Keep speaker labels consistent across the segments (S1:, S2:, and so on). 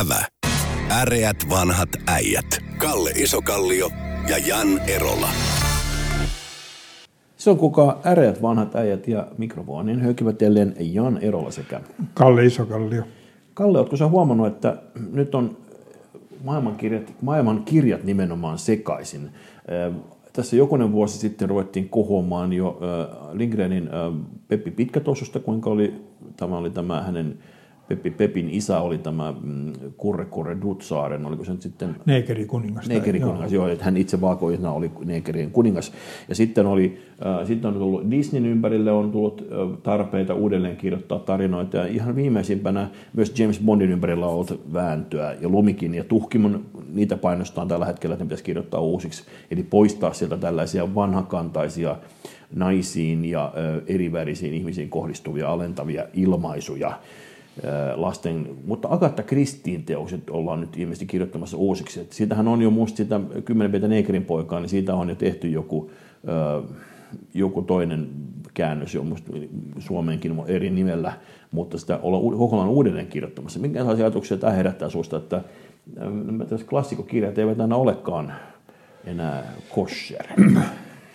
S1: Ävä. Äreät vanhat äijät. Kalle Isokallio ja Jan Erola.
S2: Se on kuka äreät vanhat äijät ja mikrofonin höykivät jälleen Jan Erola sekä
S3: Kalle Isokallio.
S2: Kalle, oletko sä huomannut, että nyt on maailman kirjat, maailman kirjat nimenomaan sekaisin? Tässä jokunen vuosi sitten ruvettiin kohuamaan jo Lindgrenin Peppi Pitkätosusta, kuinka oli, tämä oli tämä hänen Peppi Pepin isä oli tämä mm, Kurre Kurre Dutsaaren, oliko se nyt sitten
S3: Neekeri kuningas.
S2: Neekeri kuningas, joo, että hän itse valkoisena oli Neekerien kuningas. Ja sitten, oli, äh, sitten on tullut Disneyn ympärille on tullut äh, tarpeita uudelleen kirjoittaa tarinoita. Ja ihan viimeisimpänä myös James Bondin ympärillä on ollut vääntöä. Ja Lumikin ja Tuhkimon, niitä painostaa tällä hetkellä, että ne pitäisi kirjoittaa uusiksi. Eli poistaa sieltä tällaisia vanhakantaisia naisiin ja äh, erivärisiin ihmisiin kohdistuvia alentavia ilmaisuja lasten, mutta Agatha Kristiin teokset ollaan nyt ilmeisesti kirjoittamassa uusiksi. Et siitähän on jo musta sitä kymmenen Peter Negerin poikaa, niin siitä on jo tehty joku, joku toinen käännös jo Suomeenkin eri nimellä, mutta sitä ollaan kokonaan uudelleen kirjoittamassa. Minkälaisia ajatuksia tämä herättää sinusta, että klassikokirjat eivät aina olekaan enää kosher?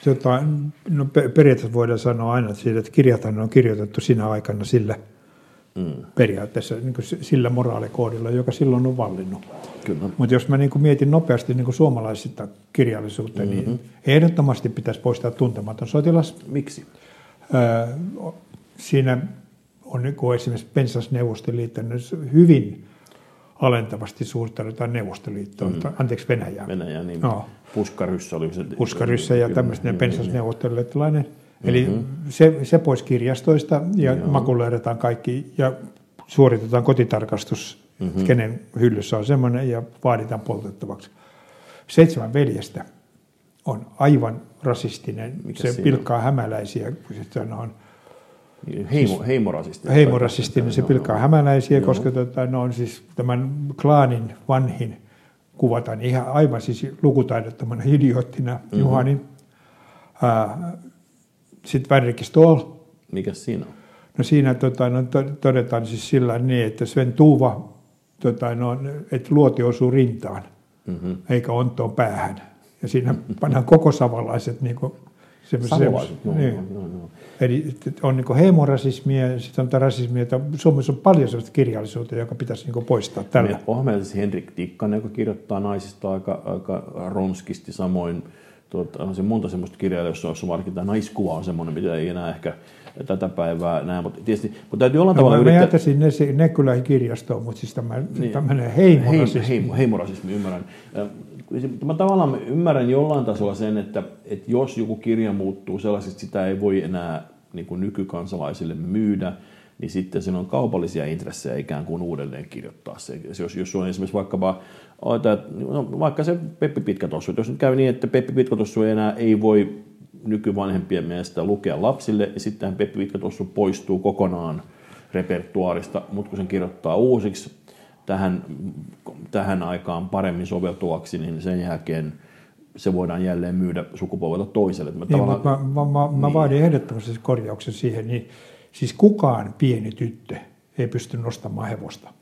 S3: Tota, no, periaatteessa voidaan sanoa aina että kirjathan on kirjoitettu sinä aikana sillä – mm. periaatteessa niin kuin sillä moraalikoodilla, joka silloin on vallinnut. Mutta jos mä niin kuin mietin nopeasti niin kuin suomalaisista kirjallisuutta, niin mm-hmm. niin ehdottomasti pitäisi poistaa tuntematon sotilas.
S2: Miksi?
S3: Öö, siinä on niin kuin esimerkiksi Pensas Neuvostoliitto hyvin alentavasti suhtaudutaan Neuvostoliittoon, mm. anteeksi Venäjään.
S2: Venäjään, niin no. Puskaryssä oli se.
S3: Puskaryssä ja tämmöinen pensasneuvostoliittolainen Eli mm-hmm. se, se pois kirjastoista ja Joo. makuloidetaan kaikki ja suoritetaan kotitarkastus, mm-hmm. kenen hyllyssä on semmoinen ja vaaditaan poltettavaksi. Seitsemän veljestä on aivan rasistinen. Mikä se pilkkaa on? hämäläisiä, kun se on
S2: Heimo, siis heimorasistinen.
S3: Heimorasistinen, se pilkkaa no. hämäläisiä, Joo. koska tota, no on siis tämän klaanin vanhin kuvataan ihan aivan siis lukutaidottomana idioottina mm-hmm. Juhanin. Ää, sitten Värrikki Stoll.
S2: Mikä siinä on?
S3: No siinä tota, no, todetaan siis sillä niin, että Sven Tuuva, tota, no, että luoti osuu rintaan, mm-hmm. eikä ontoon päähän. Ja siinä pannaan koko savalaiset niin kuin,
S2: Savolaiset,
S3: joo, niin. joo, joo, joo. Eli on niin heimorasismia ja sitten on rasismia, että Suomessa on paljon sellaista kirjallisuutta, joka pitäisi niin poistaa tällä.
S2: Onhan meillä siis Henrik Tikkanen, joka kirjoittaa naisista aika, aika ronskisti, samoin tuota, on se monta semmoista kirjaa, jossa on varsinkin tämä naiskuva on semmoinen, mitä ei enää ehkä tätä päivää näe, mutta tietysti, mutta täytyy olla no, tavalla
S3: mä yrittää... jätäisin ne, ne kyllä kirjastoon, mutta siis tämä, niin, tämmöinen heimorasismi. Heim,
S2: heimorasismi, ymmärrän. Mä tavallaan ymmärrän jollain tasolla sen, että, että jos joku kirja muuttuu sellaisesti, sitä ei voi enää niin kuin nykykansalaisille myydä, niin sitten siinä on kaupallisia intressejä ikään kuin uudelleen kirjoittaa se. Jos, jos on esimerkiksi vaikkapa, no, vaikka se Peppi Pitkätossu, jos nyt käy niin, että Peppi Pitkätossu enää ei voi nykyvanhempien mielestä lukea lapsille, ja sitten Peppi Pitkätossu poistuu kokonaan repertuaarista, mutta kun sen kirjoittaa uusiksi tähän, tähän aikaan paremmin soveltuvaksi, niin sen jälkeen se voidaan jälleen myydä sukupolvelta toiselle.
S3: Mä, niin, mutta mä, mä, mä, niin. mä vaadin ehdottomasti korjauksen siihen, niin Siis kukaan pieni tyttö ei pysty nostamaan hevosta.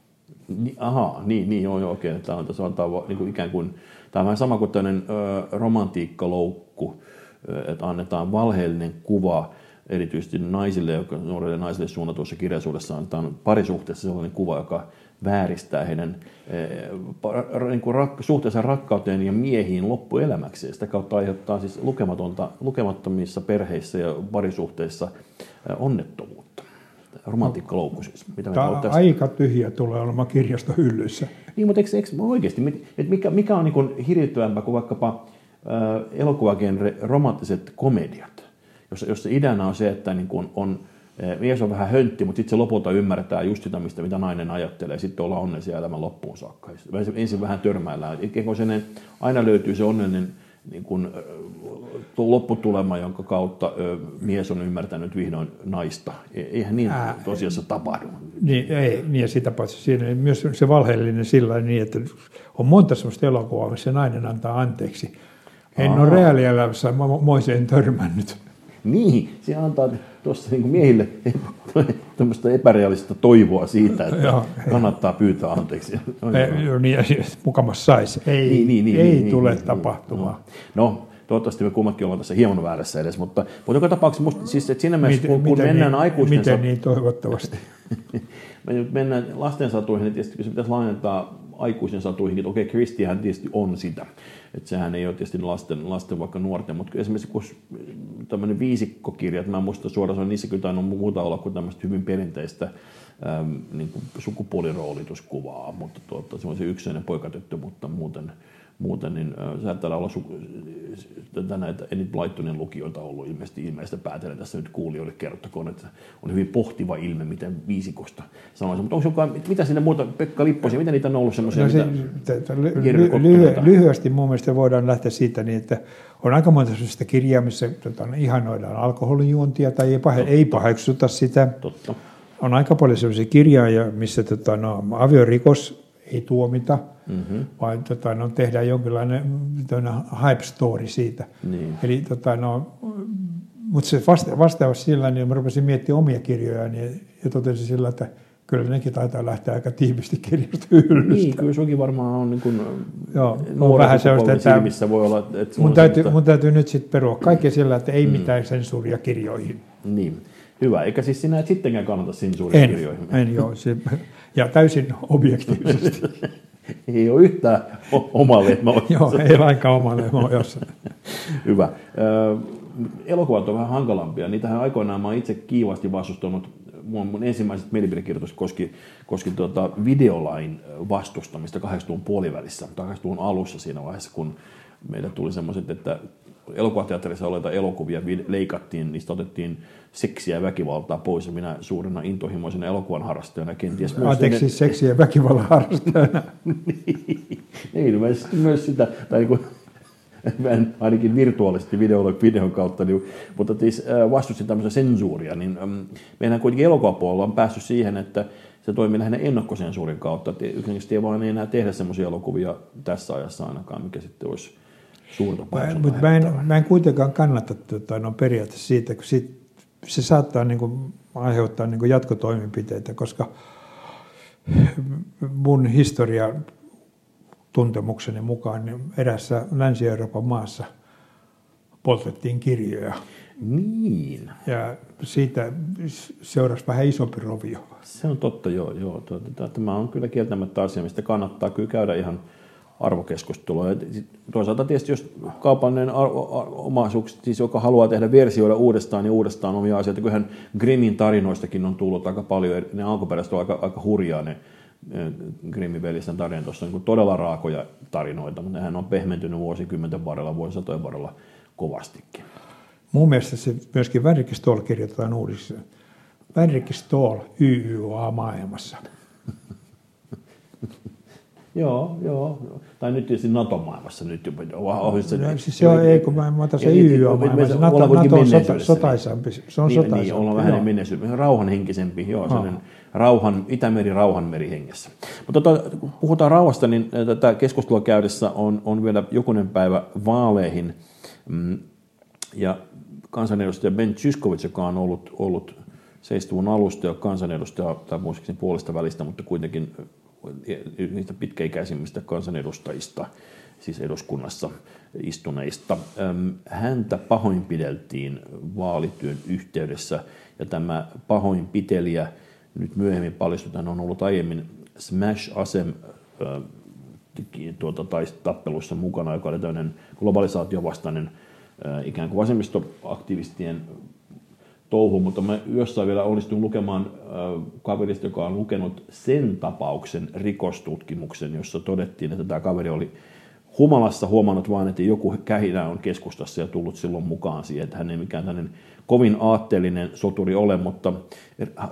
S2: Ni, aha, niin, niin joo, joo okei. Tämä on, tässä on, tämä niin kuin ikään kuin, tämä on vähän sama kuin tämmöinen ö, romantiikkaloukku, ö, että annetaan valheellinen kuva erityisesti naisille, joka nuorille naisille suunnatuissa kirjallisuudessa annetaan parisuhteessa sellainen kuva, joka vääristää heidän niin kuin rak, suhteessa rakkauteen ja miehiin loppuelämäksi. Sitä kautta aiheuttaa siis lukemattomissa perheissä ja parisuhteissa onnettomuutta. Romantiikkaloukku siis.
S3: Mitä Tämä on aika tyhjä tulee olemaan kirjastohyllyissä.
S2: Niin, mutta eikö, eikö oikeasti, että mikä, mikä on niin hirvittävämpää kuin vaikkapa äh, elokuvagenre romanttiset komediat, jossa, jossa ideana on se, että niin kuin on mies on vähän höntti, mutta sitten se lopulta ymmärtää just sitä, mistä, mitä nainen ajattelee. Sitten ollaan onnellisia elämän loppuun saakka. Ensin vähän törmäillään. Ikään sen, aina löytyy se onnellinen niin kuin, lopputulema, jonka kautta mies on ymmärtänyt vihdoin naista. E, eihän niin Ää, tosiasiassa tapahdu.
S3: Niin, ei, niin ja sitä paitsi siinä myös se valheellinen sillä niin, että on monta sellaista elokuvaa, missä nainen antaa anteeksi. En Aha. ole reaalielämässä moiseen törmännyt.
S2: Niin, se antaa tuossa niin miehille tämmöistä epärealista toivoa siitä, että kannattaa pyytää anteeksi.
S3: Joo, niin, mukamas saisi. Ei,
S2: Niin, niin, niin,
S3: ei
S2: niin,
S3: tule
S2: niin,
S3: tapahtumaan.
S2: No, no, toivottavasti me kummatkin ollaan tässä hieman väärässä edes, mutta, mutta joka tapauksessa musta, siis, että siinä mielessä, kun, kun mennään
S3: niin,
S2: aikuisten
S3: Miten niin toivottavasti?
S2: me nyt mennään lasten satuihin, niin tietysti se pitäisi laajentaa aikuisen satuihin, että okei, Kristihän tietysti on sitä. Että sehän ei ole tietysti lasten, lasten vaikka nuorten, mutta esimerkiksi kun tämmöinen viisikkokirja, että mä en muista suoraan niissä kyllä tainnut muuta olla kuin tämmöistä hyvin perinteistä äm, niin kuin sukupuoliroolituskuvaa, mutta tuota, se on se yksinäinen poikatyttö, mutta muuten, muuten niin äh, täällä olla su- tätä näitä Enid Blytonin lukijoita ollut ilmeisesti ilmeistä päätellen tässä nyt kuulijoille kerrottakoon, että on hyvin pohtiva ilme, miten viisikosta sanoisin. Mutta onko jokaan, mitä sinne muuta, Pekka Lipposia, mitä niitä on ollut semmoisia,
S3: No se, lyhy- lyhyesti mun mielestä voidaan lähteä siitä niin, että on aika monta sellaista kirjaa, missä tota, ihanoidaan alkoholijuontia tai ei, pahe, ei paheksuta sitä.
S2: totta.
S3: On aika paljon sellaisia kirjoja, missä tota, no, aviorikos ei tuomita,
S2: Mhm.
S3: mm-hmm. vaan tota, no, tehdään jonkinlainen tämmöinen hype story siitä.
S2: Niin.
S3: Eli tota, no, mutta se vasta, vastaavasti sillä, niin mä rupesin miettimään omia kirjoja niin, ja totesin sillä, että kyllä nekin taitaa lähteä aika tiivisti kirjasta hyllystä.
S2: Niin, kyllä sunkin varmaan on niin kuin,
S3: Joo, on vähän sellaista, että
S2: silmissä voi olla, että
S3: mun täytyy,
S2: semmoista-
S3: mun täytyy nyt sitten perua kaikkea sillä, että ei mitään sensuuria kirjoihin.
S2: Niin, hyvä. Eikä siis sinä et sittenkään kannata sensuuria
S3: En,
S2: kirjoihin.
S3: en joo, se, ja täysin objektiivisesti.
S2: Ei ole yhtään o- oma lehmä
S3: joo, ei lainkaan omalle jos
S2: Hyvä. Ö, Elokuvat on vähän hankalampia. Niitähän aikoinaan mä itse kiivasti vastustanut. Mun, mun ensimmäiset mielipidekirjoitus koski, koski tuota videolain vastustamista 80-luvun puolivälissä, tai 80-luvun alussa siinä vaiheessa, kun meille tuli semmoiset, että elokuvateatterissa oleita elokuvia leikattiin, niistä otettiin seksiä ja väkivaltaa pois, ja minä suurena intohimoisena elokuvan harrastajana kenties myös...
S3: Anteeksi, siis seksi- ja väkivallan harrastajana.
S2: Niin, ilmeisesti myös sitä, tai niin kuin, mä en ainakin virtuaalisesti videolla, videon kautta, niin, mutta siis äh, vastustin tämmöistä sensuuria, niin ähm, meidän kuitenkin elokuvapuolella on päässyt siihen, että se toimii lähinnä ennakkosensuurin kautta, että yksinkertaisesti ei vaan enää tehdä semmoisia elokuvia tässä ajassa ainakaan, mikä sitten olisi suurta painetta
S3: Mutta mä, en, mä en kuitenkaan kannata tota, no, periaatteessa siitä, kun sit, se saattaa niin kuin, aiheuttaa niin kuin jatkotoimenpiteitä, koska mun historia tuntemukseni mukaan niin erässä Länsi-Euroopan maassa poltettiin kirjoja.
S2: Niin,
S3: Ja siitä seurasi vähän isompi rovio.
S2: se on totta, joo. joo. Tuota, Tämä on kyllä kieltämättä asia, mistä kannattaa kyllä käydä ihan arvokeskustelua. Toisaalta tietysti, jos kaupallinen omaisuus, siis joka haluaa tehdä versioida uudestaan ja uudestaan omia asioita, kyllähän Grimmin tarinoistakin on tullut aika paljon, ne alkuperäiset on aika, aika hurjaa ne eh, Grimmin velisten tarinat, on niin todella raakoja tarinoita, mutta nehän on pehmentynyt vuosikymmenten varrella, vuosisatojen varrella kovastikin.
S3: Mun mielestä se myöskin Vänrikki Stoll kirjoitetaan. Vänrikki Stoll YYA maailmassa.
S2: Joo, joo. Tai nyt tietysti NATO-maailmassa nyt jopa. Oh, se,
S3: No, siis se on, ei, kun mä, mä otan sen
S2: Ja- ja-
S3: YYA
S2: me- me-
S3: maailmassa. NATO, NATO on sota,
S2: menneisyydessä,
S3: sotaisampi. Se on
S2: niin,
S3: sotaisampi.
S2: niin, ollaan vähän
S3: joo.
S2: menneisyyden, rauhanhenkisempi, joo, sellainen rauhan, Itämeri rauhanmeri hengessä. Mutta tota, kun puhutaan rauhasta, niin tätä keskustelua käydessä on, on vielä jokunen päivä vaaleihin. Mm, Ja kansanedustaja Ben Zyskowicz, joka on ollut, ollut 70-luvun alusta jo kansanedustaja, tai muistaakseni puolesta välistä, mutta kuitenkin niistä pitkäikäisimmistä kansanedustajista, siis eduskunnassa istuneista. Häntä pahoinpideltiin vaalityön yhteydessä, ja tämä pahoinpitelijä nyt myöhemmin hän on ollut aiemmin Smash Asem äh, tuota, tai tappelussa mukana, joka oli tämmöinen globalisaatiovastainen äh, ikään kuin vasemmistoaktivistien touhu, mutta mä jossain vielä onnistuin lukemaan äh, kaverista, joka on lukenut sen tapauksen rikostutkimuksen, jossa todettiin, että tämä kaveri oli humalassa huomannut vain, että joku kähinä on keskustassa ja tullut silloin mukaan siihen, että hän ei mikään tämmöinen kovin aatteellinen soturi ole, mutta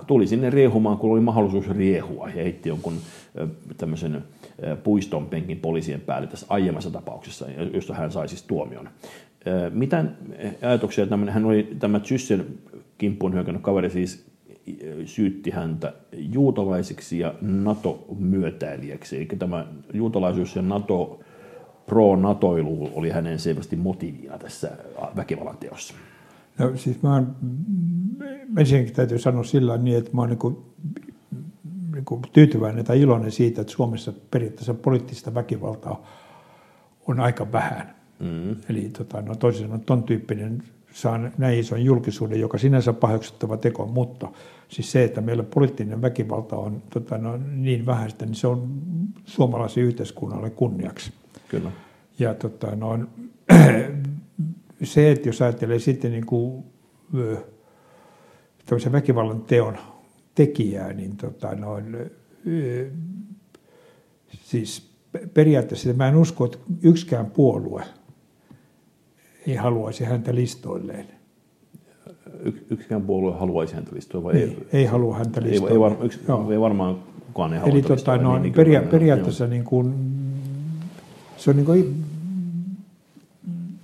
S2: tuli sinne riehumaan, kun oli mahdollisuus riehua ja heitti jonkun äh, tämmöisen äh, puiston penkin poliisien päälle tässä aiemmassa tapauksessa, josta hän sai siis tuomion. Äh, Mitä ajatuksia, tämmöinen, hän oli tämä Tsyssen kimppuun hyökännyt kaveri siis syytti häntä juutalaisiksi ja NATO-myötäilijäksi. Eli tämä juutalaisuus ja NATO, pro-natoilu oli hänen selvästi motiivina tässä väkivallan teossa.
S3: No siis mä oon, ensinnäkin täytyy sanoa sillä niin, että mä oon niin kuin, niin kuin tyytyväinen tai iloinen siitä, että Suomessa periaatteessa poliittista väkivaltaa on aika vähän. Mm. Eli tota, no toisin sanoen ton tyyppinen saa näin ison julkisuuden, joka sinänsä paheksuttava teko, mutta siis se, että meillä poliittinen väkivalta on tota, no, niin vähäistä, niin se on suomalaisen yhteiskunnalle kunniaksi.
S2: Kyllä.
S3: Ja tota, no, se, että jos ajattelee sitten niin kuin, väkivallan teon tekijää, niin tota, no, siis periaatteessa mä en usko, että yksikään puolue ei haluaisi häntä listoilleen.
S2: Yksikään puolue haluaisi häntä listoille vai
S3: ei? Ei, ei halua häntä listoille.
S2: Ei, ei, var, yks, ei varmaan kukaan ei halua
S3: Eli tota, no, niin, peria- periaatteessa niin kuin, se on niin kuin,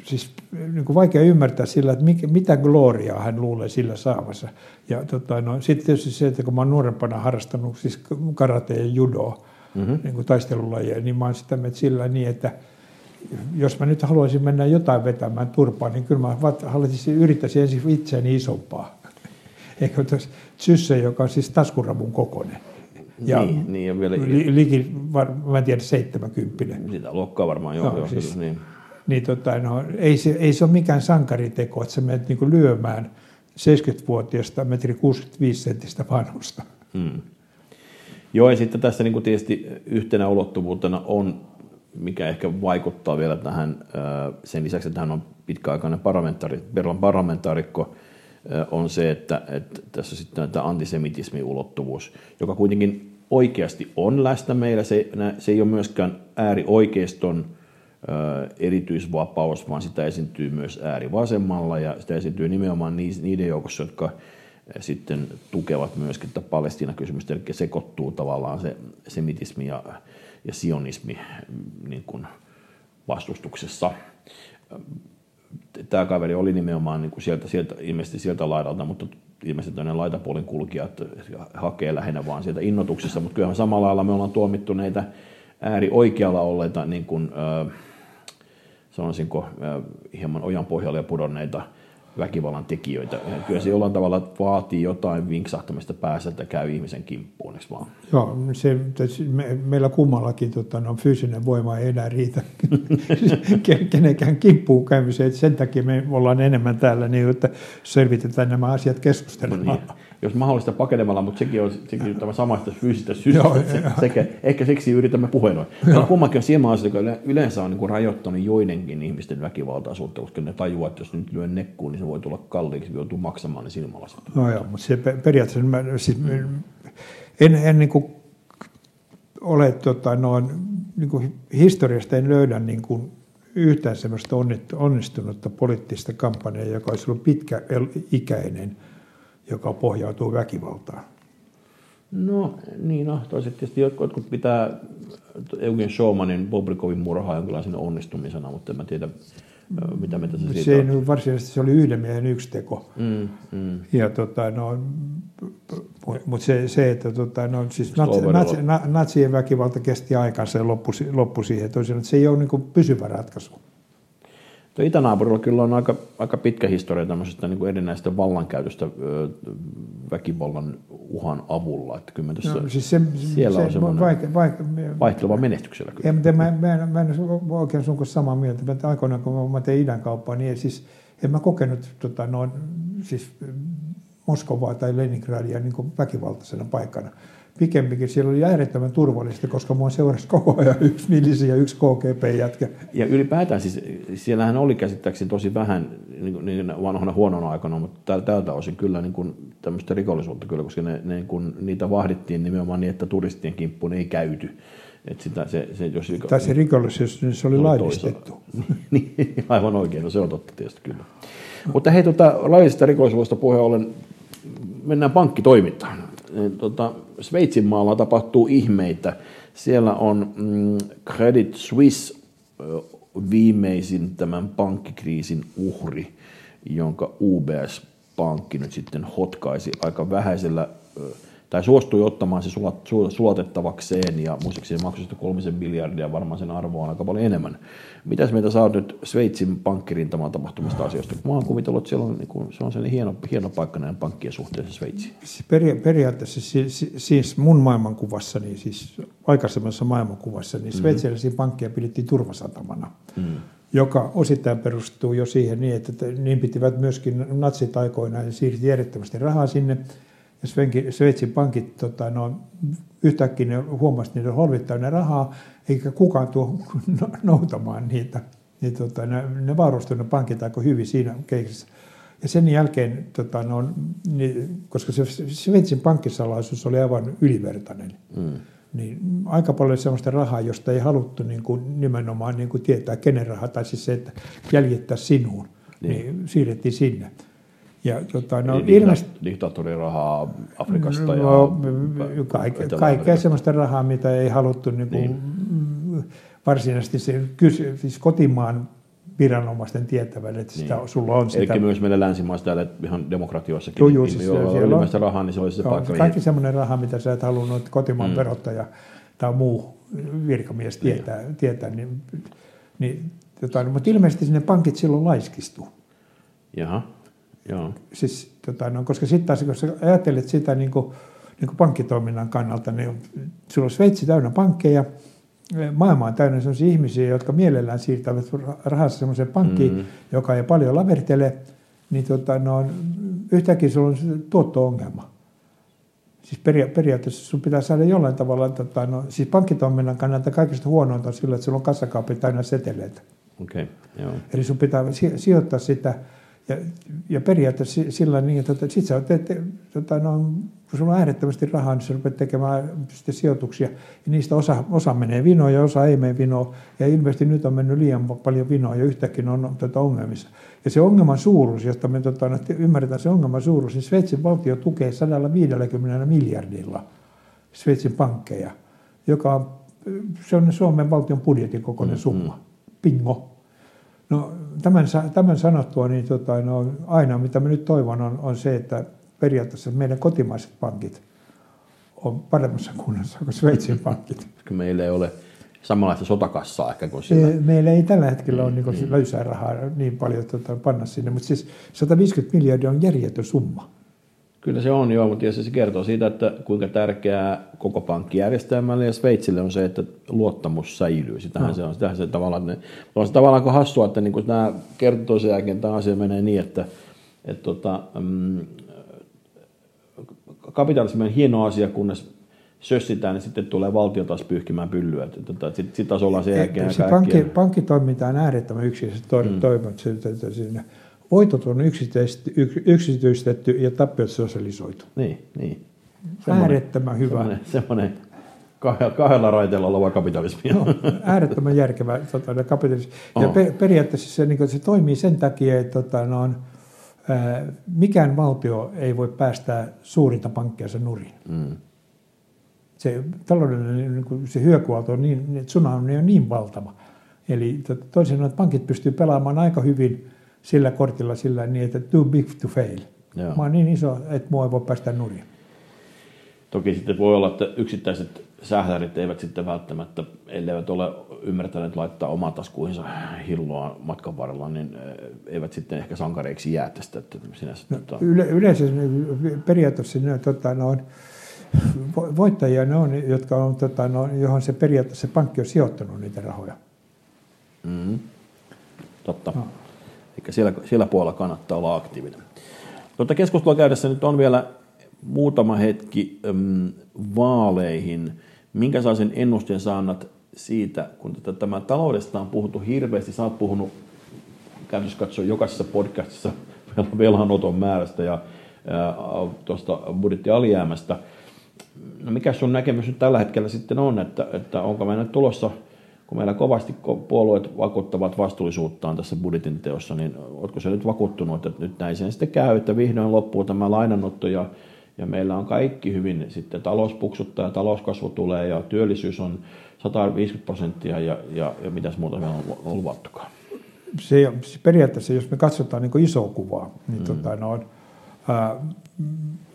S3: siis niin kuin vaikea ymmärtää sillä, että mikä, mitä gloriaa hän luulee sillä saavassa. Ja tota, no, sitten tietysti se, että kun mä oon nuorempana harrastanut siis karate ja judoa, mm-hmm. niin kuin taistelulajia, niin mä oon sitä mieltä sillä niin, että jos mä nyt haluaisin mennä jotain vetämään turpaan, niin kyllä mä haluaisin, yrittäisin ensin itseäni isompaa. Eikö tuossa sysse, joka on siis taskuravun kokoinen.
S2: Ja niin, niin ja vielä...
S3: Li, liki, var, mä en tiedä, 70.
S2: Sitä luokkaa varmaan joo. No, joo siis,
S3: niin. Niin tota, no, ei, se, ei se ole mikään sankariteko, että sä menet niin lyömään 70-vuotiaasta metri 65 senttistä vanhusta. Hmm.
S2: Joo, ja sitten tässä niin kuin tietysti yhtenä ulottuvuutena on, mikä ehkä vaikuttaa vielä tähän, sen lisäksi, että hän on pitkäaikainen parlamentaari, parlamentaarikko, on se, että, että tässä sitten tämä antisemitismin ulottuvuus, joka kuitenkin oikeasti on läsnä meillä. Se, se ei ole myöskään äärioikeiston erityisvapaus, vaan sitä esiintyy myös äärivasemmalla ja sitä esiintyy nimenomaan niiden joukossa, jotka sitten tukevat myöskin tätä Palestiina-kysymystä, eli sekoittuu tavallaan se semitismi ja, ja sionismi mm, niin kuin vastustuksessa. Tämä kaveri oli nimenomaan niin kuin sieltä, sieltä, ilmeisesti sieltä laidalta, mutta ilmeisesti tämmöinen laitapuolin kulkijat hakee lähinnä vaan sieltä innotuksessa, mutta kyllähän samalla lailla me ollaan tuomittu näitä äärioikealla olleita, niin kuin, äh, sanoisinko, äh, hieman ojan pohjalle ja pudonneita väkivallan tekijöitä. Kyllä se jollain tavalla vaatii jotain vinksahtamista päässä, että käy ihmisen kimppuun, eikö vaan?
S3: Joo, se, me, meillä kummallakin tota, no, fyysinen voima ei enää riitä kenenkään kimppuun käymiseen. Sen takia me ollaan enemmän täällä, niin että selvitetään nämä asiat keskustelemaan. No niin
S2: jos mahdollista pakenemalla, mutta sekin on, sekin on tämä samasta fyysistä syystä. se, sekä, ehkä siksi yritämme puheenoin. Kummakin on siinä asia, joka yleensä on niin kuin rajoittanut joidenkin ihmisten väkivaltaisuutta, koska ne tajuaa, että jos nyt lyö nekkuun, niin se voi tulla kalliiksi, joutuu maksamaan ne silmälasit.
S3: No joo, mutta se periaatteessa, mä, siis, en, en niin kuin ole tota, noin, niin kuin historiasta en löydä niin kuin yhtään sellaista onnistunutta poliittista kampanjaa, joka olisi ollut pitkäikäinen – joka pohjautuu väkivaltaan?
S2: No niin, no toiset tietysti jotkut pitää Eugen Showmanin Bobrikovin murhaa jonkinlaisen onnistumisena, mutta en mä tiedä, mitä me tässä siitä
S3: Se nyt varsinaisesti, se oli yhden miehen yksi teko. Mm, mm. Ja tota, no, mutta se, se, että tota, no, siis natsi, natsi, natsien väkivalta kesti aikansa ja loppui, loppui siihen. Toisin, että se ei ole niin pysyvä ratkaisu.
S2: Tuo itänaapurilla kyllä on aika, aika pitkä historia tämmöisestä niin erinäistä vallankäytöstä väkivallan uhan avulla. Että kyllä tässä, no, siis se, siellä se, on semmoinen vaike, vaike, vaihteleva menestyksellä.
S3: Kyllä. Mutta mä, mä, en, mä en ole oikein sun kanssa samaa mieltä. Mä aikoinaan, kun mä tein idän kauppaa, niin siis, en mä kokenut tota, noin, siis Moskovaa tai Leningradia niin väkivaltaisena paikkana pikemminkin siellä oli äärettömän turvallista, koska mua seurasi koko ajan yksi milisi ja yksi KGP-jätkä.
S2: Ja ylipäätään siis, siellähän oli käsittääkseni tosi vähän niin, niin vanhana huonona aikana, mutta tältä osin kyllä niin kuin, tämmöistä rikollisuutta kyllä, koska ne, ne, kun niitä vahdittiin nimenomaan niin, että turistien kimppuun ei käyty. Et sitä, se, se, jos,
S3: tai se rikollisuus, niin se oli laillistettu.
S2: niin, aivan oikein, no se on totta tietysti kyllä. Mutta hei, tota, laillisesta rikollisuudesta puheen ollen, mennään pankkitoimintaan. Tota, Sveitsin maalla tapahtuu ihmeitä. Siellä on mm, Credit Suisse viimeisin tämän pankkikriisin uhri, jonka UBS-pankki nyt sitten hotkaisi aika vähäisellä tai suostui ottamaan se sulat, sulatettavakseen ja muistaakseni maksoi sitä kolmisen miljardia, varmaan sen arvo on aika paljon enemmän. Mitäs meitä saa nyt Sveitsin pankkirintamaan tapahtumista asioista? Mä oon kuvitellut, että siellä on, niin kuin, se on sellainen hieno, hieno paikka näiden pankkien suhteessa Sveitsiin.
S3: Peria- periaatteessa siis, siis mun maailmankuvassa, niin siis aikaisemmassa maailmankuvassa, niin sveitsiläisiä mm. pankkeja pidettiin turvasatamana. Mm joka osittain perustuu jo siihen niin, että niin pitivät myöskin natsit aikoinaan ja siirti järjettömästi rahaa sinne. Ja Sveitsin pankit tota, no, yhtäkkiä ne huomasi, että niiden holvittaa ne rahaa, eikä kukaan tuo noutamaan niitä. Niin, tota, ne, ne varustuivat ne pankit aika hyvin siinä keisissä. Ja sen jälkeen, tota, no, niin, koska se Sveitsin pankkisalaisuus oli aivan ylivertainen, mm niin aika paljon sellaista rahaa, josta ei haluttu niin kuin nimenomaan niin kuin tietää, kenen rahaa, tai siis se, että jäljittää sinuun, niin, niin siirrettiin sinne.
S2: Ja, tota, no, Eli ilmeisesti, diktaattorin rahaa Afrikasta ja no,
S3: kaikkea, kaikkea sellaista rahaa, mitä ei haluttu niin kuin, niin. varsinaisesti se, siis kotimaan viranomaisten tietävän, että sitä, niin. sulla on
S2: sitä. Eli myös meillä länsimaissa täällä ihan demokratioissakin, joo, joo, niin siis siellä on rahaa, niin se olisi se joo, paikka.
S3: Kaikki semmoinen raha, mitä sä et halunnut, että kotimaan mm. verottaja tai muu virkamies tietää, niin. tietää niin, niin tota, mutta ilmeisesti sinne pankit silloin laiskistuu.
S2: Jaha, joo.
S3: Siis, tota, no, koska sitten taas, kun sä ajattelet sitä niin kuin, niin kuin pankkitoiminnan kannalta, niin sulla on Sveitsi täynnä pankkeja, maailma on täynnä sellaisia ihmisiä, jotka mielellään siirtävät rahassa sellaiseen pankkiin, mm-hmm. joka ei paljon lavertele, niin tota, no, yhtäkkiä sulla on tuotto-ongelma. Siis peria- periaatteessa sun pitää saada jollain tavalla, tota, no, siis pankkitoiminnan kannalta kaikista huonointa on sillä, että sulla on kassakaappi täynnä seteleitä.
S2: Okay, joo.
S3: Eli sun pitää sijoittaa sitä ja, ja periaatteessa sillä niin, että tota, sit sä teet, tota, no, kun sulla on äärettömästi rahaa, niin sä rupeat tekemään sitten sijoituksia. Ja niistä osa, osa menee vinoon ja osa ei mene vinoon. Ja ilmeisesti nyt on mennyt liian paljon vinoa ja yhtäkkiä on tätä ongelmissa. Ja se ongelman suuruus, josta me tota, no, ymmärretään se ongelman suuruus, niin Sveitsin valtio tukee 150 miljardilla Sveitsin pankkeja, joka on, se on Suomen valtion budjetin kokoinen mm-hmm. summa. Pingo. No, tämän, tämän sanottua, niin tota, no, aina mitä mä nyt toivon on, on se, että periaatteessa meidän kotimaiset pankit on paremmassa kunnossa kuin Sveitsin pankit.
S2: Meillä ei ole samanlaista sotakassaa ehkä kuin sillä.
S3: Meillä ei tällä hetkellä ole niin, niin. löysää rahaa niin paljon tota, panna sinne, mutta siis 150 miljardia on järjetön summa.
S2: Kyllä se on joo, mutta se kertoo siitä, että kuinka tärkeää koko pankkijärjestelmälle ja Sveitsille on se, että luottamus säilyy. Sitähän no. se on. Sitähän se tavallaan, ne, on se tavallaan aika hassua, että niin nämä kertoo toisen jälkeen tämä asia menee niin, että, että tota, mm, kapitalismi on hieno asia, kunnes sössitään, niin sitten tulee valtio taas pyyhkimään pyllyä. Sitten sit taas ollaan sen jälkeen
S3: se pankki, pankkitoiminta on äärettömän yksilöisesti to, mm. toiminut. Voitot on yksityistetty ja tappiot sosialisoitu.
S2: Niin, niin.
S3: Semmoinen, äärettömän hyvä.
S2: Semmoinen, semmoinen kahdella raiteella oleva kapitalismi.
S3: No, äärettömän järkevä tota, kapitalismi. Ja oh. per, periaatteessa se, niin se toimii sen takia, että tota, no, on, ää, mikään valtio ei voi päästää suurinta pankkeja nurin. Mm. Se taloudellinen niin se hyökualto on niin, tsunami on niin valtava. Eli toisin sanoen, että pankit pystyy pelaamaan aika hyvin sillä kortilla sillä niin, että too big to fail. Joo. Mä oon niin iso, että mua ei voi päästä nurin.
S2: Toki sitten voi olla, että yksittäiset sählärit eivät sitten välttämättä, elleivät ole ymmärtäneet laittaa omaan taskuihinsa hilloa matkan varrella, niin eh, eivät sitten ehkä sankareiksi jää tästä. Että sinänsä,
S3: no, tota... yle, yleensä periaatteessa ne, tota, ne on, voittajia ne on, jotka on, tota, no, johon se periaatteessa pankki on sijoittanut niitä rahoja.
S2: Mm-hmm. Totta. No. Eli siellä, siellä puolella kannattaa olla aktiivinen. Tuota keskustelua käydessä nyt on vielä muutama hetki äm, vaaleihin. Minkä sen ennusteen saannat siitä, kun tätä, tämä taloudesta on puhuttu hirveästi, sä oot puhunut käytössä katsoa jokaisessa podcastissa velanoton määrästä ja tuosta budjettialijäämästä. No mikä sun näkemys nyt tällä hetkellä sitten on, että, että onko meillä nyt tulossa – kun meillä kovasti puolueet vakuuttavat vastuullisuuttaan tässä budjetin teossa, niin oletko se nyt vakuuttunut, että nyt näin sen sitten käy, että vihdoin loppuu tämä lainanotto ja, ja meillä on kaikki hyvin, sitten talous puksuttaa ja talouskasvu tulee ja työllisyys on 150 prosenttia ja, ja, ja mitäs muuta meillä on, luvattukaan?
S3: Se, periaatteessa, jos me katsotaan niin isoa kuvaa, niin mm. tota, no, ää,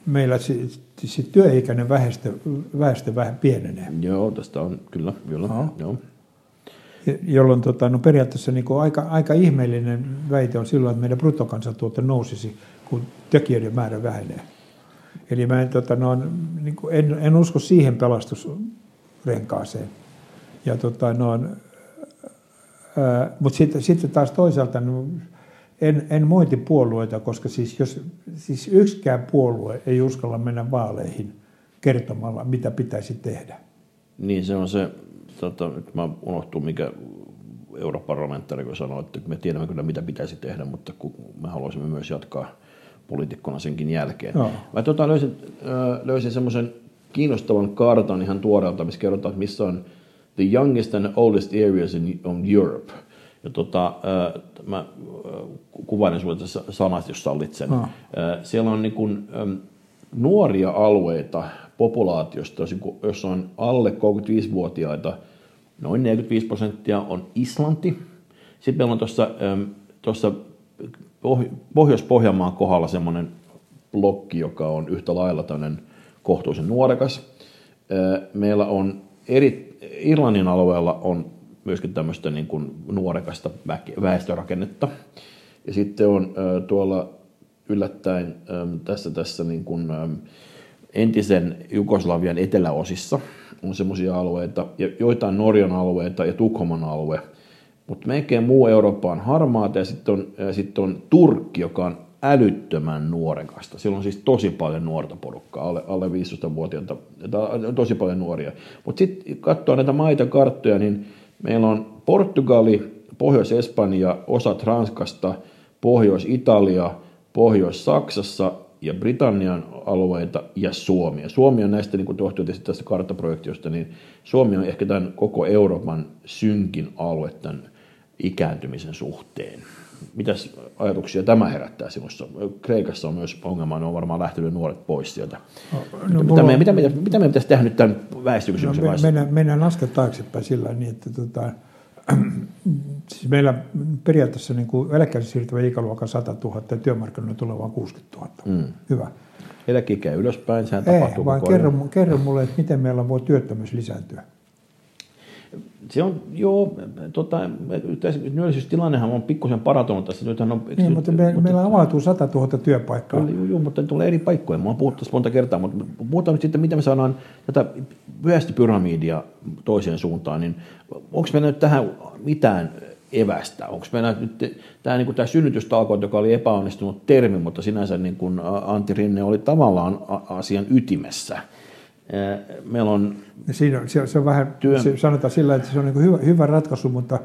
S3: meillä sit, sit työikäinen väestö, väestö vähän pienenee.
S2: Joo, tästä on kyllä, kyllä.
S3: Joo. Jolloin tota, no periaatteessa niin kuin aika, aika ihmeellinen väite on silloin, että meidän bruttokansantuote nousisi, kun tekijöiden määrä vähenee. Eli mä en, tota, no, niin kuin en, en usko siihen pelastusrenkaaseen. Ja, tota, no, ää, mutta sitten, sitten taas toisaalta no, en, en moiti puolueita, koska siis, jos, siis yksikään puolue ei uskalla mennä vaaleihin kertomalla, mitä pitäisi tehdä.
S2: Niin se on se, tota, nyt mä unohtuu mikä europarlamentaari sanoi, että me tiedämme kyllä mitä pitäisi tehdä, mutta kun me haluaisimme myös jatkaa poliitikkona senkin jälkeen.
S3: Joo.
S2: Mä tota, löysin, äh, löysin semmoisen kiinnostavan kartan ihan tuoreelta, missä kerrotaan, että missä on the youngest and oldest areas in on Europe. Ja tota, äh, mä äh, kuvailen sinulle tässä sanasta, jos sallit sen. Äh, siellä on niin kuin, ähm, nuoria alueita populaatiosta, jos- on alle 35-vuotiaita, noin 45 prosenttia on Islanti. Sitten meillä on tuossa, tuossa Poh- Pohjois-Pohjanmaan kohdalla semmoinen blokki, joka on yhtä lailla tämmöinen kohtuullisen nuorekas. Meillä on eri, Irlannin alueella on myöskin tämmöistä niin kuin nuorekasta väestörakennetta. Ja sitten on tuolla yllättäen ähm, tässä, tässä niin kuin, ähm, entisen Jugoslavian eteläosissa on semmoisia alueita, ja joitain Norjan alueita ja Tukholman alue, mutta melkein muu Eurooppa on harmaata ja sitten on, sitten on Turkki, joka on älyttömän nuorekasta. Siellä on siis tosi paljon nuorta porukkaa, alle, alle 15-vuotiaita, tai tosi paljon nuoria. Mutta sitten katsoo näitä maita karttoja, niin meillä on Portugali, Pohjois-Espanja, osat Ranskasta, Pohjois-Italia, Pohjois-Saksassa ja Britannian alueita ja Suomi. Ja Suomi on näistä, niin kuin tietysti tästä karttaprojektiosta, niin Suomi on ehkä tämän koko Euroopan synkin alue tämän ikääntymisen suhteen. Mitäs ajatuksia tämä herättää sinussa? Kreikassa on myös ongelma, ne on varmaan lähtenyt nuoret pois sieltä.
S3: No,
S2: mitä,
S3: mulla
S2: mitä, me, mitä, mitä, mitä meidän pitäisi tehdä nyt tämän
S3: No,
S2: väestökysymyksen
S3: me,
S2: kanssa?
S3: mennään, mennään askel taaksepäin sillä niin, että tota, siis meillä periaatteessa niin kuin eläkkeelle siirtyvä ikäluokka 100 000 ja työmarkkinoille tulevaan 60 000. Mm. Hyvä.
S2: Eläkeikä ylöspäin, sehän
S3: Ei,
S2: tapahtuu
S3: vaan
S2: koko ajan.
S3: kerro, kerro mulle, että miten meillä voi työttömyys lisääntyä.
S2: Se on, joo, tota, tässä työllisyystilannehan on pikkusen parantunut tässä. Nythän on,
S3: Niin,
S2: nyt-
S3: mutta me, meillä avautuu 100 000 työpaikkaa.
S2: Joo, joo, mutta ne tulee eri paikkoja. Mä oon puhuttu tästä monta kertaa, mutta puhutaan nyt sitten, miten me saadaan tätä pyramidia toiseen suuntaan, niin onko meillä nyt tähän mitään evästä? Onko meillä nyt tämä, niin kuin tämä synnytystalkoot, joka oli epäonnistunut termi, mutta sinänsä niin kuin Antti Rinne oli tavallaan asian ytimessä. Eh, Meillä on
S3: Siinä, on- se, on vähän,
S2: Työ-
S3: se, sanotaan sillä, että se on niin hyvä, hyvä ratkaisu, mutta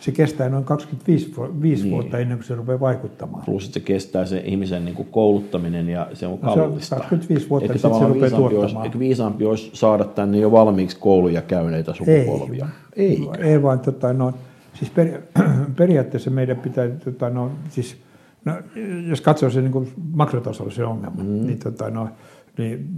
S3: se kestää noin 25 vu- viisi
S2: Niin.
S3: vuotta ennen kuin se rupeaa vaikuttamaan.
S2: plus, että se kestää se ihmisen niin kuin kouluttaminen ja se on
S3: No se on
S2: kallista.
S3: 25 vuotta, niin sit se rupeaa
S2: olisi,
S3: tuottamaan.
S2: eikö viisaampi olisi saada tänne jo valmiiksi kouluja käyneitä sukupolvia? Ei.
S3: Ei vaan, tota, no, siis per, periaatteessa meidän pitää, tota, no, siis, no, jos katsoo se niin makrotasolla se ongelma, mm. niin, tota, no, niin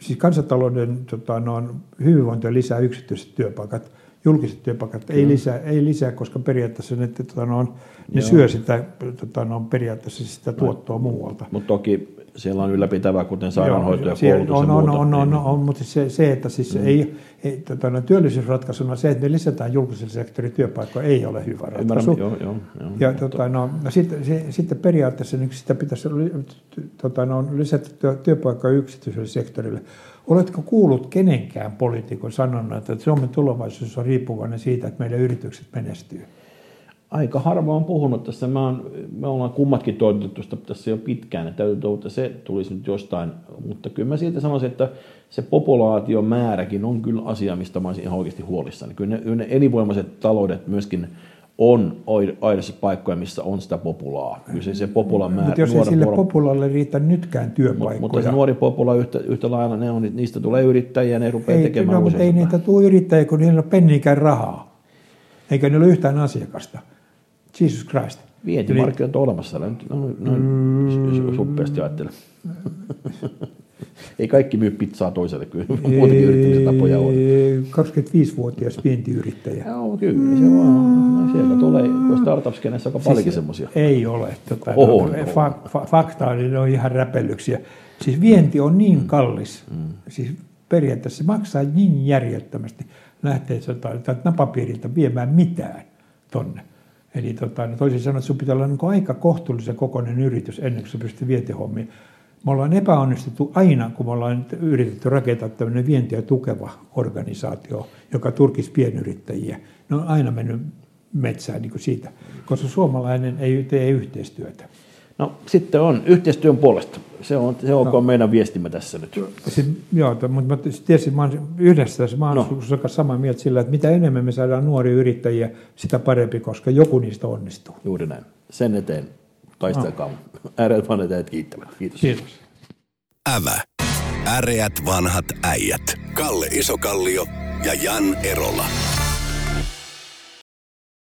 S3: siis kansantalouden tota, no, hyvinvointia lisää yksityiset työpaikat, julkiset työpaikat ei lisää, ei lisää, koska periaatteessa ne, tota, no, ne syö sitä tota, no, periaatteessa sitä tuottoa muualta.
S2: Mutta toki siellä on ylläpitävää, kuten sairaanhoito ja koulutus
S3: on,
S2: ja
S3: on,
S2: muuta.
S3: on, on,
S2: niin-
S3: on, mutta se, se, että siis mm. ei, ei tota, no, työllisyysratkaisuna se, että me lisätään julkisen sektorin työpaikkoja, ei ole hyvä ratkaisu.
S2: Ymmärrän, joo, joo, joo.
S3: Ja tota, no, no sitten, se, sitten periaatteessa niin sitä pitäisi tota, no, lisätä työ, työpaikkoja yksityiselle sektorille. Oletko kuullut kenenkään poliitikon sanonut, että Suomen tulevaisuus on riippuvainen siitä, että meidän yritykset menestyy?
S2: Aika harva on puhunut tässä. Mä oon, me ollaan kummatkin toimitettu sitä tässä jo pitkään, täytyy toivottaa, että se tulisi nyt jostain. Mutta kyllä mä siitä sanoisin, että se populaation määräkin on kyllä asia, mistä mä olisin ihan oikeasti huolissani. Kyllä ne, ne elinvoimaiset taloudet myöskin on aidossa paikkoja, missä on sitä populaa. Kyllä se, se populaan määrä.
S3: Mutta jos ei sille populalle riitä nytkään työpaikkoja.
S2: mutta nuori popula yhtä, yhtä lailla, ne on, niistä tulee yrittäjiä, ne rupeaa
S3: ei,
S2: tekemään
S3: no, mutta ei niitä tule yrittäjiä, kun niillä on penniikään rahaa. Eikä niillä ole yhtään asiakasta. Jesus Christ.
S2: Vientimarkkinat on olemassa, noin, noin mm. suppeasti ajattele. Ei kaikki myy pizzaa toiselle, kyllä muutakin yrittämisen tapoja on.
S3: 25-vuotias vientiyrittäjä.
S2: Joo, kyllä se vaan. No, siellä tulee, kun startup-skenessä aika paljonkin semmoisia.
S3: Ei ole. Tota,
S2: On,
S3: no,
S2: on.
S3: fa, fa, fakta on, ne on ihan räpellyksiä. Siis vienti on niin kallis. Mm. Siis periaatteessa se maksaa niin järjettömästi lähteä jotain, napapiiriltä viemään mitään tonne. Eli tota, no toisin sanoen, että sun pitää olla niin aika kohtuullisen kokoinen yritys ennen kuin sä pystyt vientihommiin. Me ollaan epäonnistuttu aina, kun me ollaan yritetty rakentaa tämmöinen vientiä tukeva organisaatio, joka turkisi pienyrittäjiä. Ne on aina mennyt metsään niin kuin siitä, koska suomalainen ei tee yhteistyötä.
S2: No sitten on yhteistyön puolesta. Se on, se on no. meidän viestimme tässä nyt.
S3: Sitten, joo, to- mutta mä tietysti mä oon yhdessä tässä, oon No. samaa mieltä sillä, että mitä enemmän me saadaan nuoria yrittäjiä, sitä parempi, koska joku niistä onnistuu.
S2: Juuri näin. Sen eteen taistelkaa. No. Ääret vanetajat kiittävät. Kiitos.
S3: Kiitos.
S1: Ävä. Äreät vanhat äijät. Kalle Isokallio ja Jan Erola.